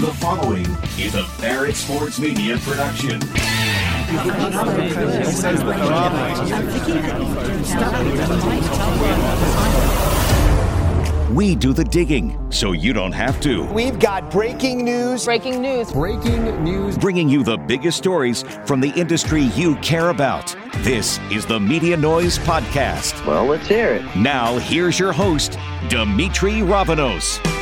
The following is a Barrett Sports Media production. We do the digging so you don't have to. We've got breaking news. Breaking news. Breaking news. Bringing you the biggest stories from the industry you care about. This is the Media Noise Podcast. Well, let's hear it. Now, here's your host, Demetri Ravanos.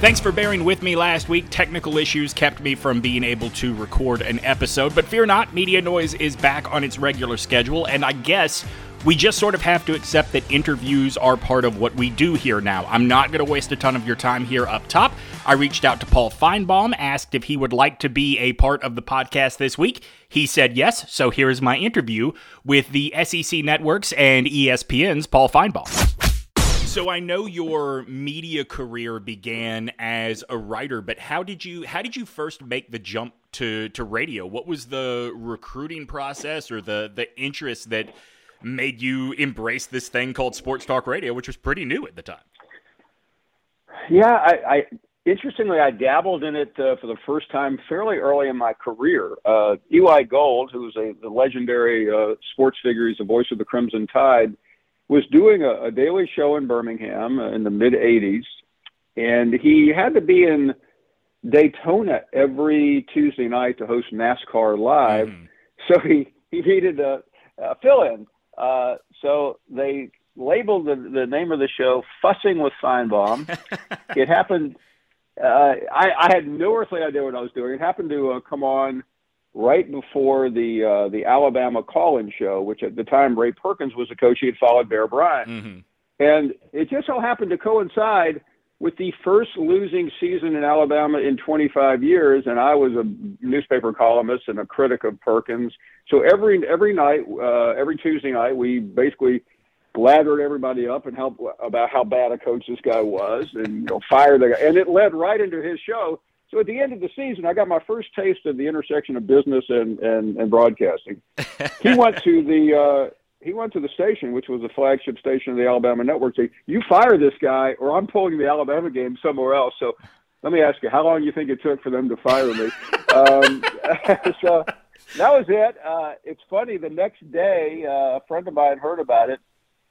Thanks for bearing with me last week. Technical issues kept me from being able to record an episode, but fear not, Media Noise is back on its regular schedule, and I guess we just sort of have to accept that interviews are part of what we do here now. I'm not going to waste a ton of your time here up top. I reached out to Paul Finebaum, asked if he would like to be a part of the podcast this week. He said yes, so here is my interview with the SEC Networks and ESPN's Paul Finebaum. So I know your media career began as a writer, but how did you how did you first make the jump to to radio? What was the recruiting process or the the interest that made you embrace this thing called sports talk radio, which was pretty new at the time. Yeah, I, I interestingly I dabbled in it uh, for the first time fairly early in my career. Uh, Eli Gold, who was a the legendary uh, sports figure, he's the voice of the Crimson Tide, was doing a, a daily show in Birmingham in the mid '80s, and he had to be in Daytona every Tuesday night to host NASCAR live. Mm. So he he needed a, a fill-in. Uh, so they labeled the, the name of the show "Fussing with Finebaum." it happened. Uh, I, I had no earthly idea what I was doing. It happened to uh, come on right before the uh, the Alabama call-in show, which at the time Ray Perkins was the coach. He had followed Bear Bryant, mm-hmm. and it just so happened to coincide with the first losing season in Alabama in 25 years, and I was a newspaper columnist and a critic of Perkins. So every every night, uh, every Tuesday night, we basically lathered everybody up and helped about how bad a coach this guy was, and you know, fire the guy. And it led right into his show. So at the end of the season, I got my first taste of the intersection of business and and, and broadcasting. he went to the uh, he went to the station, which was the flagship station of the Alabama network. Say, you fire this guy, or I'm pulling the Alabama game somewhere else. So let me ask you, how long do you think it took for them to fire me? um, so that was it. Uh, it's funny. The next day, uh, a friend of mine heard about it.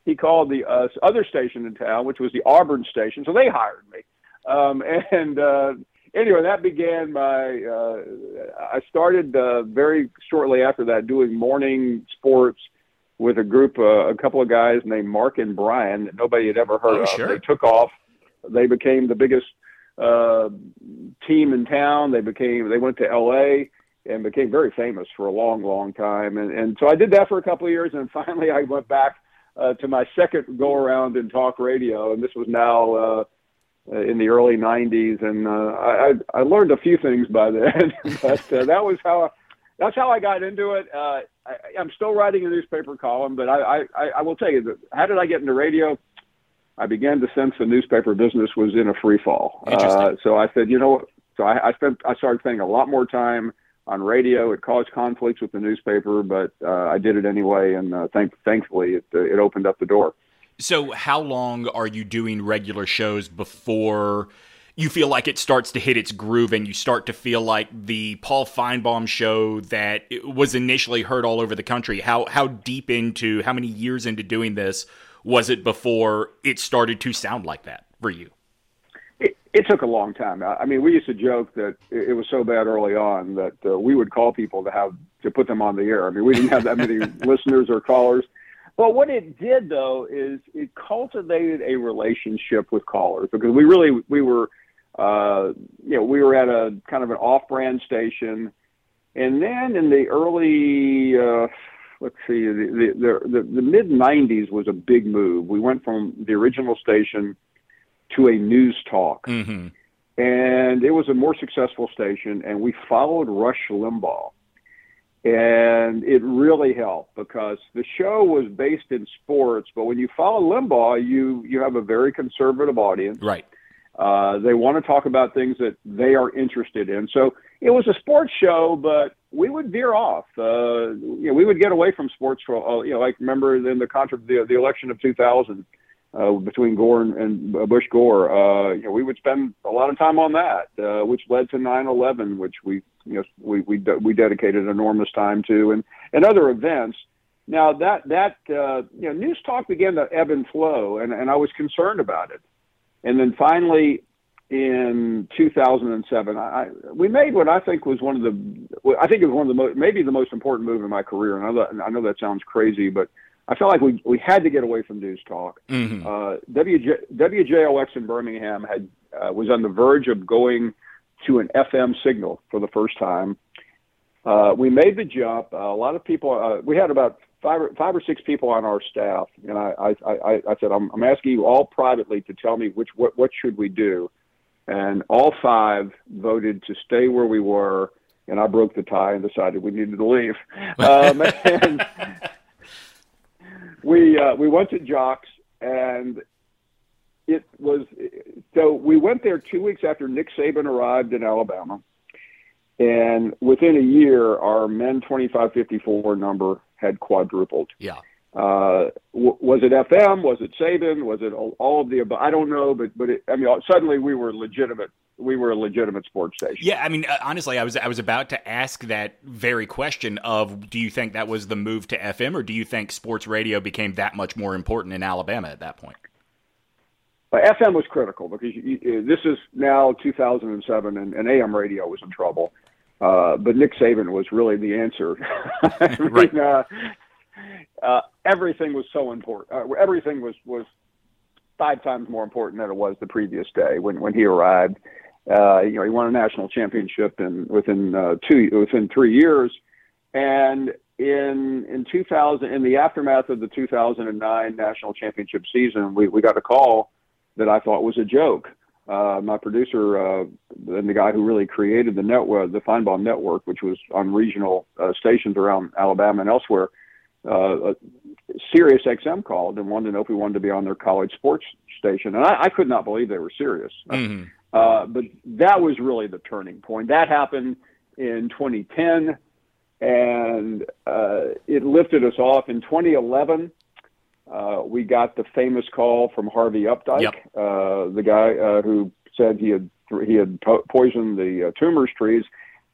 He called the uh, other station in town, which was the Auburn station. So they hired me. Um, and uh, anyway, that began my. Uh, I started uh, very shortly after that doing morning sports with a group, uh, a couple of guys named Mark and Brian that nobody had ever heard oh, of. Sure. They took off. They became the biggest uh, team in town. They became. They went to L.A. and became very famous for a long, long time. And and so I did that for a couple of years, and finally I went back uh, to my second go around in talk radio, and this was now. Uh, in the early 90s, and uh, I, I learned a few things by then, but uh, that was how I, that's how I got into it. Uh, I, I'm still writing a newspaper column, but I, I, I will tell you that how did I get into radio? I began to sense the newspaper business was in a free fall. Uh, so I said, you know, what so I, I spent, I started spending a lot more time on radio. It caused conflicts with the newspaper, but uh, I did it anyway, and uh, thank, thankfully, it, uh, it opened up the door. So, how long are you doing regular shows before you feel like it starts to hit its groove and you start to feel like the Paul Finebaum show that was initially heard all over the country. How how deep into how many years into doing this was it before it started to sound like that for you? It, it took a long time. I mean, we used to joke that it was so bad early on that uh, we would call people to have to put them on the air. I mean, we didn't have that many listeners or callers. But what it did though is it cultivated a relationship with callers because we really we were uh, you know, we were at a kind of an off-brand station, and then in the early, uh, let's see, the the, the, the mid '90s was a big move. We went from the original station to a news talk, mm-hmm. and it was a more successful station. And we followed Rush Limbaugh, and it really helped because the show was based in sports. But when you follow Limbaugh, you you have a very conservative audience, right? Uh, they want to talk about things that they are interested in. So it was a sports show, but we would veer off. Uh, you know, we would get away from sports for, uh, you know, like remember in the contra- the, the election of 2000, uh, between Gore and, and Bush Gore. Uh, you know, we would spend a lot of time on that, uh, which led to 9/11, which we you know we we we dedicated enormous time to, and and other events. Now that that uh, you know news talk began to ebb and flow, and and I was concerned about it, and then finally in 2007, I, we made what I think was one of the, I think it was one of the most, maybe the most important move in my career. And I I know that sounds crazy, but I felt like we we had to get away from news talk. Mm-hmm. Uh, WJ, WJOX in Birmingham had uh, was on the verge of going to an FM signal for the first time. Uh, we made the jump. Uh, a lot of people. Uh, we had about five or, five or six people on our staff, and I I, I, I said I'm, I'm asking you all privately to tell me which what what should we do and all five voted to stay where we were. And I broke the tie and decided we needed to leave. Um, and we uh, we went to JOX, and it was so we went there two weeks after Nick Saban arrived in Alabama, and within a year, our men twenty five fifty four number had quadrupled. Yeah. Uh, w- was it FM? Was it Saban? Was it all, all of the above? I don't know, but but it, I mean, suddenly we were legitimate. We were a legitimate sports station. Yeah, I mean, uh, honestly, I was I was about to ask that very question of, do you think that was the move to FM, or do you think sports radio became that much more important in Alabama at that point? But FM was critical because you, you, this is now 2007, and, and AM radio was in trouble. Uh, but Nick Saban was really the answer. I mean, right. Uh, uh, everything was so important. Uh, everything was was five times more important than it was the previous day when when he arrived. Uh, you know, he won a national championship in within uh, two within three years, and in in 2000 in the aftermath of the 2009 national championship season, we we got a call that I thought was a joke. Uh, my producer uh, and the guy who really created the network, the Finebaum network, which was on regional uh, stations around Alabama and elsewhere, uh, Sirius XM called and wanted to know if we wanted to be on their college sports station, and I, I could not believe they were serious. Mm-hmm. Uh, but that was really the turning point. That happened in 2010, and uh, it lifted us off. In 2011, uh, we got the famous call from Harvey Updike, yep. uh, the guy uh, who said he had he had po- poisoned the uh, Toomer's trees.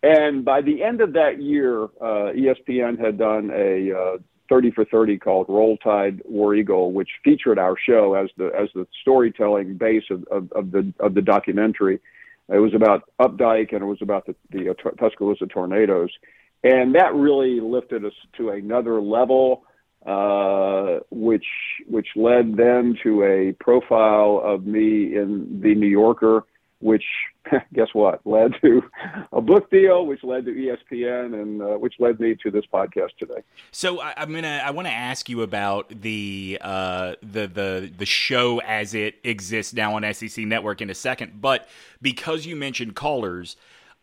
And by the end of that year, uh, ESPN had done a uh, 30 for 30 called Roll Tide War Eagle, which featured our show as the as the storytelling base of, of, of the of the documentary. It was about Updike and it was about the, the uh, Tuscaloosa tornadoes, and that really lifted us to another level, uh, which which led then to a profile of me in the New Yorker which guess what led to a book deal, which led to ESPN, and uh, which led me to this podcast today. So I, am gonna I want to ask you about the uh, the the the show as it exists now on SEC Network in a second, but because you mentioned callers,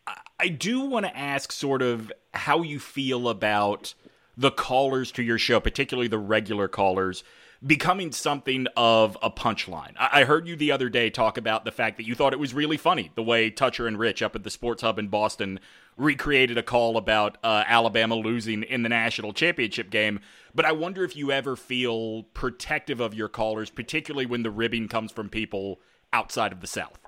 I, I do want to ask sort of how you feel about the callers to your show, particularly the regular callers becoming something of a punchline. I heard you the other day talk about the fact that you thought it was really funny the way Toucher and Rich up at the Sports Hub in Boston recreated a call about uh, Alabama losing in the national championship game. But I wonder if you ever feel protective of your callers, particularly when the ribbing comes from people outside of the South.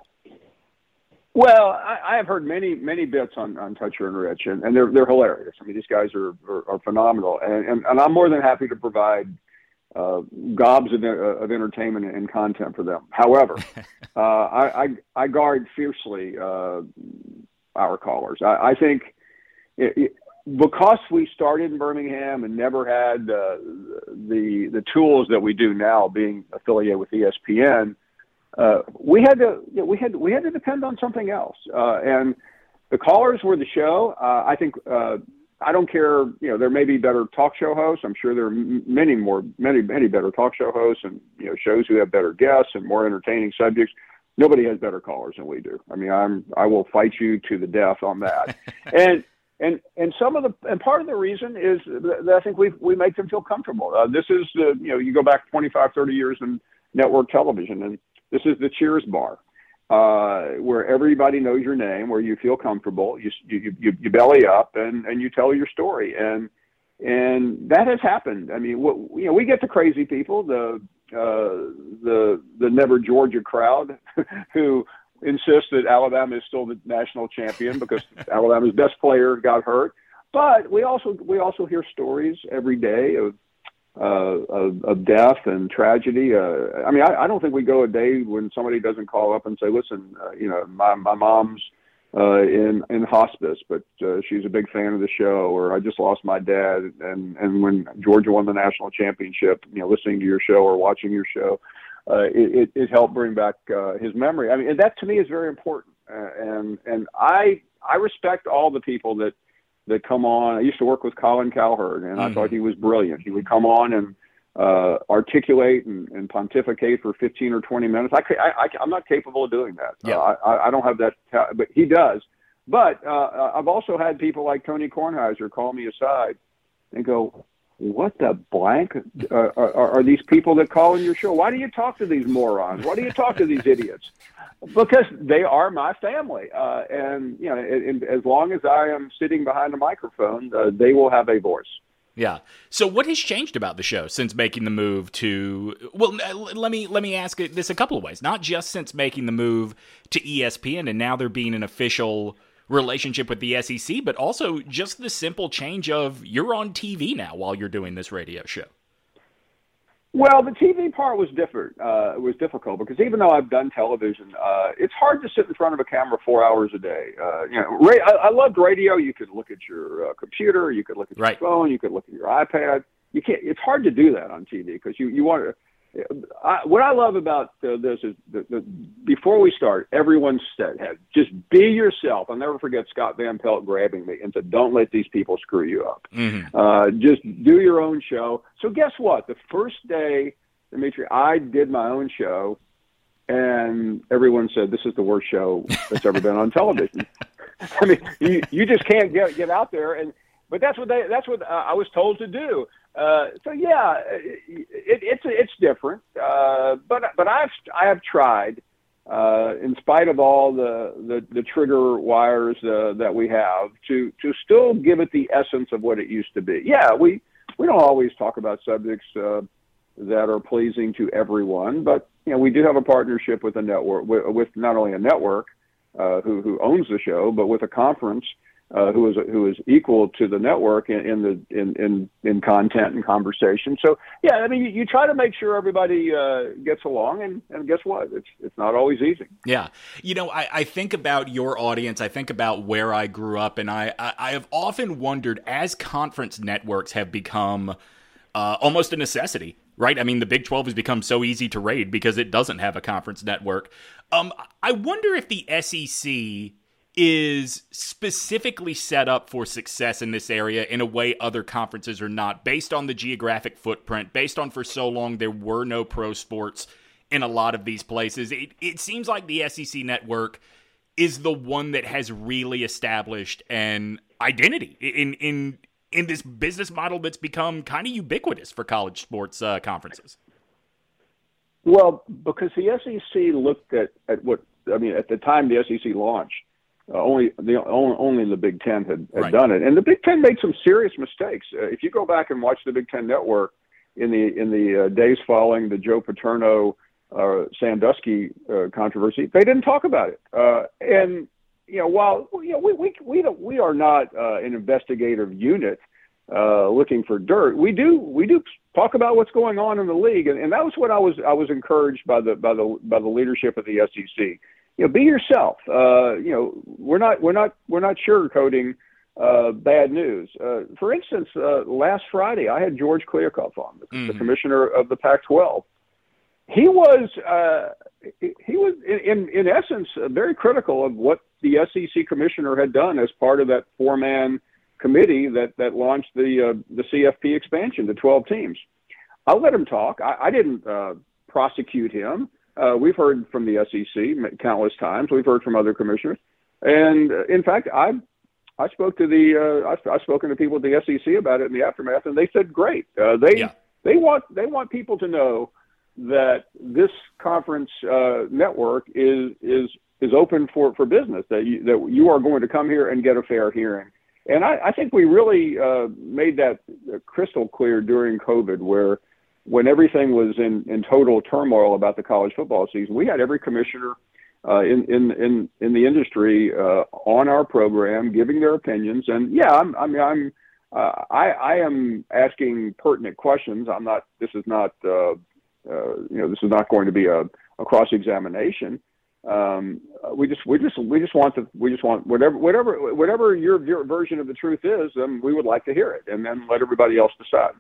Well, I, I have heard many, many bits on, on Toucher and Rich, and, and they're they're hilarious. I mean, these guys are are, are phenomenal, and, and and I'm more than happy to provide uh, gobs of, uh, of entertainment and content for them. However, uh, I, I, I guard fiercely uh, our callers. I, I think it, it, because we started in Birmingham and never had uh, the the tools that we do now, being affiliated with ESPN, uh, we had to you know, we had we had to depend on something else. and the callers were the show. I think I don't care. You know, there may be better talk show hosts. I'm sure there are many more, many, many better talk show hosts, and you know, shows who have better guests and more entertaining subjects. Nobody has better callers than we do. I mean, I'm I will fight you to the death on that. and and and some of the and part of the reason is that I think we we make them feel comfortable. Uh, this is the you know you go back 25, 30 years in network television, and this is the Cheers bar uh, where everybody knows your name, where you feel comfortable, you, you, you, you belly up and, and you tell your story. And, and that has happened. I mean, what, you know, we get the crazy people, the, uh, the the Never Georgia crowd, who insist that Alabama is still the national champion because Alabama's best player got hurt. But we also we also hear stories every day of uh, of, of death and tragedy. Uh, I mean, I, I don't think we go a day when somebody doesn't call up and say, "Listen, uh, you know, my my mom's uh, in in hospice, but uh, she's a big fan of the show," or "I just lost my dad," and and when Georgia won the national championship, you know, listening to your show or watching your show, uh, it, it it helped bring back uh, his memory. I mean, and that to me is very important, uh, and and I I respect all the people that that come on. I used to work with Colin Cowherd, and mm-hmm. I thought he was brilliant. He would come on and uh, articulate and, and pontificate for 15 or 20 minutes. I, I, I, am not capable of doing that. Yeah. Uh, I, I don't have that, ta- but he does. But uh, I've also had people like Tony Kornheiser call me aside and go, what the blank uh, are, are these people that call in your show? Why do you talk to these morons? Why do you talk to these idiots? because they are my family, uh, and you know, and, and as long as I am sitting behind a microphone, uh, they will have a voice. Yeah. So what has changed about the show since making the move to well let me let me ask this a couple of ways. Not just since making the move to ESPN and now there being an official relationship with the SEC, but also just the simple change of you're on TV now while you're doing this radio show. Well, the TV part was different. Uh, it was difficult because even though I've done television, uh, it's hard to sit in front of a camera four hours a day. Uh, you know, ra- I, I loved radio. You could look at your uh, computer, you could look at your right. phone, you could look at your iPad. You can't. It's hard to do that on TV because you you want to I, what I love about uh, this is the, the, before we start, everyone said, just be yourself. I'll never forget Scott Van Pelt grabbing me and said, don't let these people screw you up. Mm-hmm. Uh, just do your own show. So guess what? The first day, Demetri, I did my own show, and everyone said, this is the worst show that's ever been on television. I mean, you, you just can't get, get out there and, but that's what they, that's what uh, I was told to do. Uh, so yeah, it, it, it's it's different, uh, but but I've I have tried, uh, in spite of all the the, the trigger wires uh, that we have, to to still give it the essence of what it used to be. Yeah, we we don't always talk about subjects uh, that are pleasing to everyone, but you know we do have a partnership with a network with, with not only a network who who owns the show, but with a conference uh, who is who is equal to the network in, in the in, in in content and conversation. So yeah, I mean, you, you try to make sure everybody uh, gets along, and, and guess what? It's it's not always easy. Yeah, you know, I, I think about your audience. I think about where I grew up, and I I, I have often wondered as conference networks have become uh, almost a necessity. Right, I mean, the Big Twelve has become so easy to raid because it doesn't have a conference network. Um, I wonder if the SEC is specifically set up for success in this area in a way other conferences are not, based on the geographic footprint, based on for so long there were no pro sports in a lot of these places. It, it seems like the SEC network is the one that has really established an identity in in in this business model that's become kind of ubiquitous for college sports uh, conferences. Well, because the SEC looked at, at what I mean at the time the SEC launched, uh, only the only, the Big Ten had, had right. done it, and the Big Ten made some serious mistakes. Uh, if you go back and watch the Big Ten Network in the in the uh, days following the Joe Paterno uh, Sandusky uh, controversy, they didn't talk about it. Uh, and you know, while you know we we we don't, we are not uh, an investigative unit uh, looking for dirt, we do we do talk about what's going on in the league, and, and that was what I was I was encouraged by the by the by the leadership of the SEC you know, be yourself. Uh, you know, we're not we're not we're not sugarcoating uh, bad news. Uh, for instance, uh, last Friday I had George Kliavkoff on, the, mm-hmm. the commissioner of the Pac-12. He was uh, he was in in essence very critical of what the SEC commissioner had done as part of that four-man committee that that launched the uh, the CFP expansion to 12 teams. I'll let him talk. I, I didn't uh, prosecute him. Uh, we've heard from the SEC countless times. We've heard from other commissioners, and uh, in fact, I I spoke to the uh, I, I've spoken to people at the SEC about it in the aftermath, and they said great. Uh, they yeah. they want they want people to know that this conference uh, network is is is open for for business. That you, that you are going to come here and get a fair hearing. And I, I think we really uh, made that crystal clear during COVID, where when everything was in, in total turmoil about the college football season, we had every commissioner uh, in, in in in the industry uh, on our program giving their opinions. And yeah, I'm, I mean, I'm uh, I, I am asking pertinent questions. I'm not. This is not. Uh, uh, you know, this is not going to be a, a cross examination. Um, we just we just we just want to we just want whatever whatever whatever your, your version of the truth is, then we would like to hear it, and then let everybody else decide.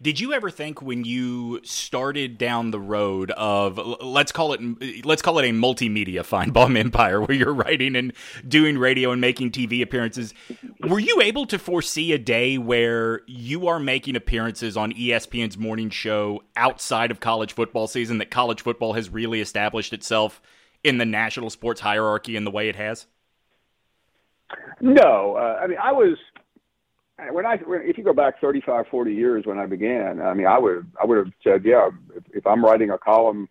Did you ever think when you started down the road of let's call it let's call it a multimedia Finebaum empire where you're writing and doing radio and making TV appearances, were you able to foresee a day where you are making appearances on ESPN's morning show outside of college football season that college football has really established itself in the national sports hierarchy in the way it has? No, uh, I mean I was when I if you go back 35, 40 years when I began, I mean, I would I would have said, yeah, if, if I'm writing a column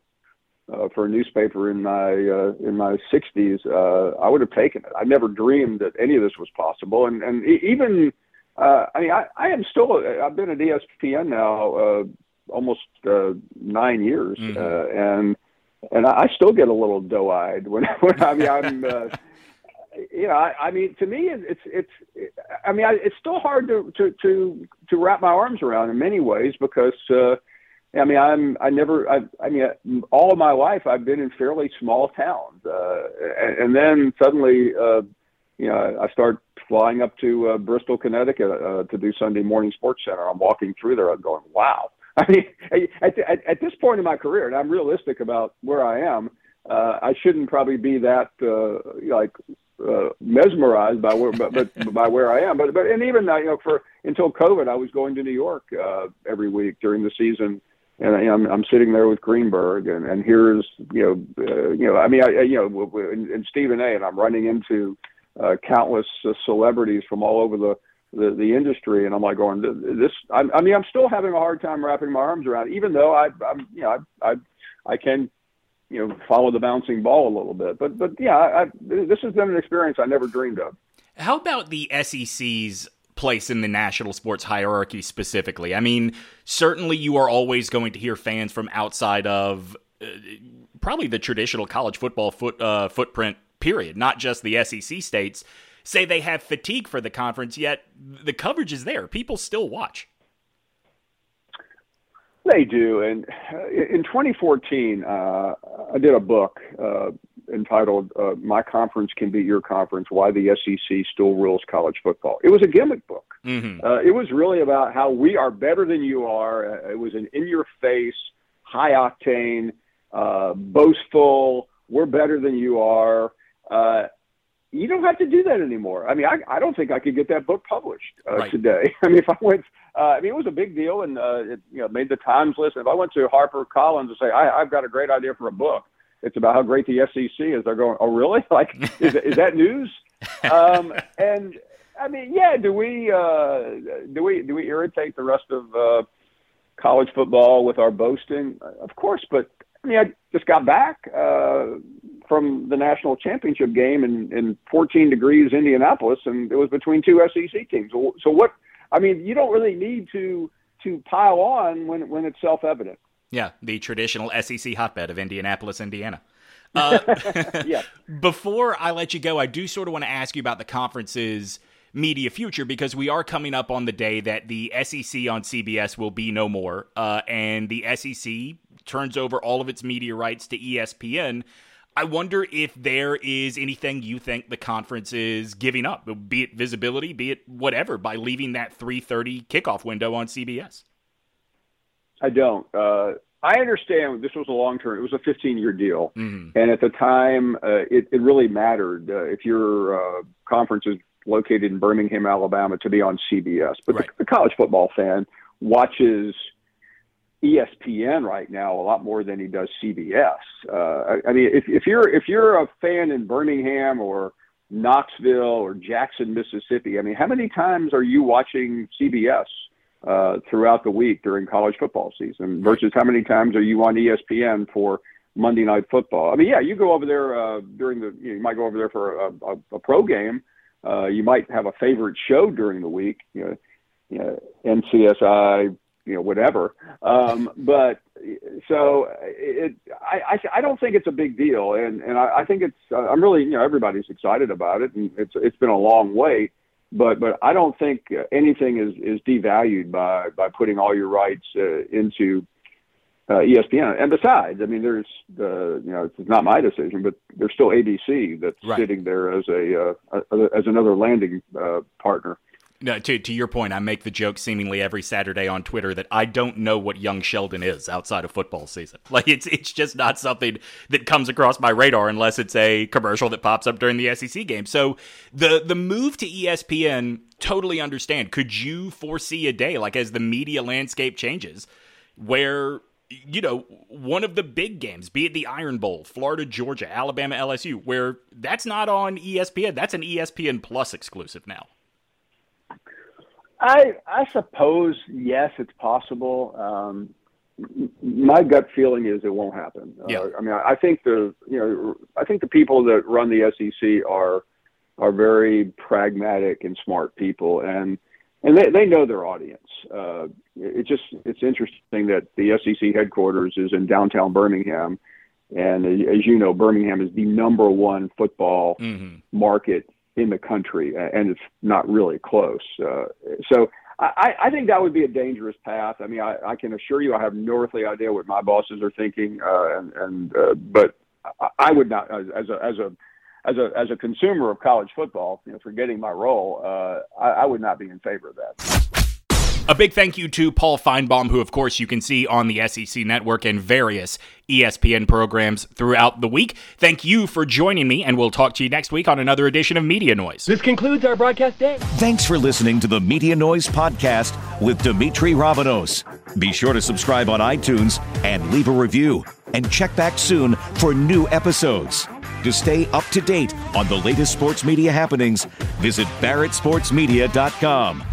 uh, for a newspaper in my uh, in my 60s, uh, I would have taken it. I never dreamed that any of this was possible, and and even uh, I mean, I, I am still I've been at ESPN now uh, almost uh, nine years, mm-hmm. uh, and and I still get a little doe-eyed when when I mean I'm. Uh, you know, I, I mean, to me, it's it's. I mean, I, it's still hard to to to to wrap my arms around in many ways because. uh I mean, I'm I never I I mean all of my life I've been in fairly small towns, uh, and, and then suddenly, uh, you know, I start flying up to uh, Bristol, Connecticut uh, to do Sunday morning Sports Center. I'm walking through there, I'm going, wow. I mean, at, at, at this point in my career, and I'm realistic about where I am, uh, I shouldn't probably be that uh, like uh, mesmerized by where, but, but by where I am. But but and even uh, you know for until COVID, I was going to New York uh, every week during the season, and I, I'm I'm sitting there with Greenberg, and and here's you know uh, you know I mean I, you know and, and Stephen A. and I'm running into uh, countless uh, celebrities from all over the the, the industry, and I'm like going this. I, I mean, I'm still having a hard time wrapping my arms around, it, even though I, I'm you know I I, I can you know follow the bouncing ball a little bit. But but yeah, I, I, this has been an experience I never dreamed of. How about the SEC's place in the national sports hierarchy specifically? I mean, certainly you are always going to hear fans from outside of uh, probably the traditional college football foot uh, footprint. Period. Not just the SEC states say they have fatigue for the conference. Yet the coverage is there. People still watch. They do. And uh, in 2014, uh, I did a book uh, entitled uh, My Conference Can Beat Your Conference Why the SEC Still Rules College Football. It was a gimmick book. Mm-hmm. Uh, it was really about how we are better than you are. Uh, it was an in your face, high octane, boastful, we're better than you are you don't have to do that anymore. I mean, I, I don't think I could get that book published uh, right. today. I mean, if I went, uh, I mean, it was a big deal and uh, it you know made the Times list. If I went to Harper Collins and say, I, I've got a great idea for a book, it's about how great the SEC is. They're going, oh, really? Like, is, is that news? Um, and I mean, yeah. Do we uh, do we do we irritate the rest of uh, college football with our boasting? Of course, but I mean, I just got back. Uh, from the national championship game in, in 14 degrees Indianapolis, and it was between two SEC teams. So what? I mean, you don't really need to to pile on when when it's self evident. Yeah, the traditional SEC hotbed of Indianapolis, Indiana. Uh, yeah. Before I let you go, I do sort of want to ask you about the conference's media future because we are coming up on the day that the SEC on CBS will be no more, uh, and the SEC turns over all of its media rights to ESPN. I wonder if there is anything you think the conference is giving up, be it visibility, be it whatever, by leaving that 3:30 kickoff window on CBS. I don't. Uh, I understand this was a long term. It was a 15 year deal, mm-hmm. and at the time, uh, it, it really mattered uh, if your uh, conference is located in Birmingham, Alabama, to be on CBS. But right. the, the college football fan watches ESPN right now a lot more than he does CBS. Uh, I, I mean, if, if you're if you're a fan in Birmingham or Knoxville or Jackson, Mississippi, I mean, how many times are you watching CBS uh, throughout the week during college football season versus how many times are you on ESPN for Monday Night Football? I mean, yeah, you go over there uh, during the you, know, you might go over there for a, a, a pro game. Uh, you might have a favorite show during the week. You know, you know NCSI you know whatever. Um, but so it, I, I don't think it's a big deal, and and I, I think it's uh, I'm really you know everybody's excited about it, and it's it's been a long wait, but but I don't think anything is is devalued by by putting all your rights uh, into uh, ESPN. And besides, I mean, there's the you know it's not my decision, but there's still ABC that's right. sitting there as a, uh, as another landing uh, partner. No, to to your point, I make the joke seemingly every Saturday on Twitter that I don't know what young Sheldon is outside of football season. Like it's it's just not something that comes across my radar unless it's a commercial that pops up during the SEC game. So the the move to ESPN, totally understand. Could you foresee a day like as the media landscape changes, where you know, one of the big games, be it the Iron Bowl, Florida, Georgia, Alabama, LSU, where that's not on ESPN. That's an ESPN Plus exclusive now. I I suppose yes, it's possible. Um, my gut feeling is it won't happen. Uh, yeah. Uh, I mean, I think the you know I think the people that run the SEC are are very pragmatic and smart people, and and they they know their audience. Uh, it just it's interesting that the SEC headquarters is in downtown Birmingham, and as you know, Birmingham is the number one football mm-hmm. market in the country, and it's not really close. Uh, so I, I think that would be a dangerous path. I mean, I, I can assure you, I have no earthly idea what my bosses are thinking, uh, and, and uh, but I would not, as, as a as a as a as a consumer of college football, you know, forgetting my role, uh, I, I would not be in favor of that. A big thank you to Paul Finebaum, who, of course, you can see on the SEC network and various ESPN programs throughout the week. Thank you for joining me, and we'll talk to you next week on another edition of Media Noise. This concludes our broadcast day. Thanks for listening to the Media Noise Podcast with Demetri Ravanos. Be sure to subscribe on iTunes and leave a review. And check back soon for new episodes. To stay up to date on the latest sports media happenings, visit barrettsportsmedia.com.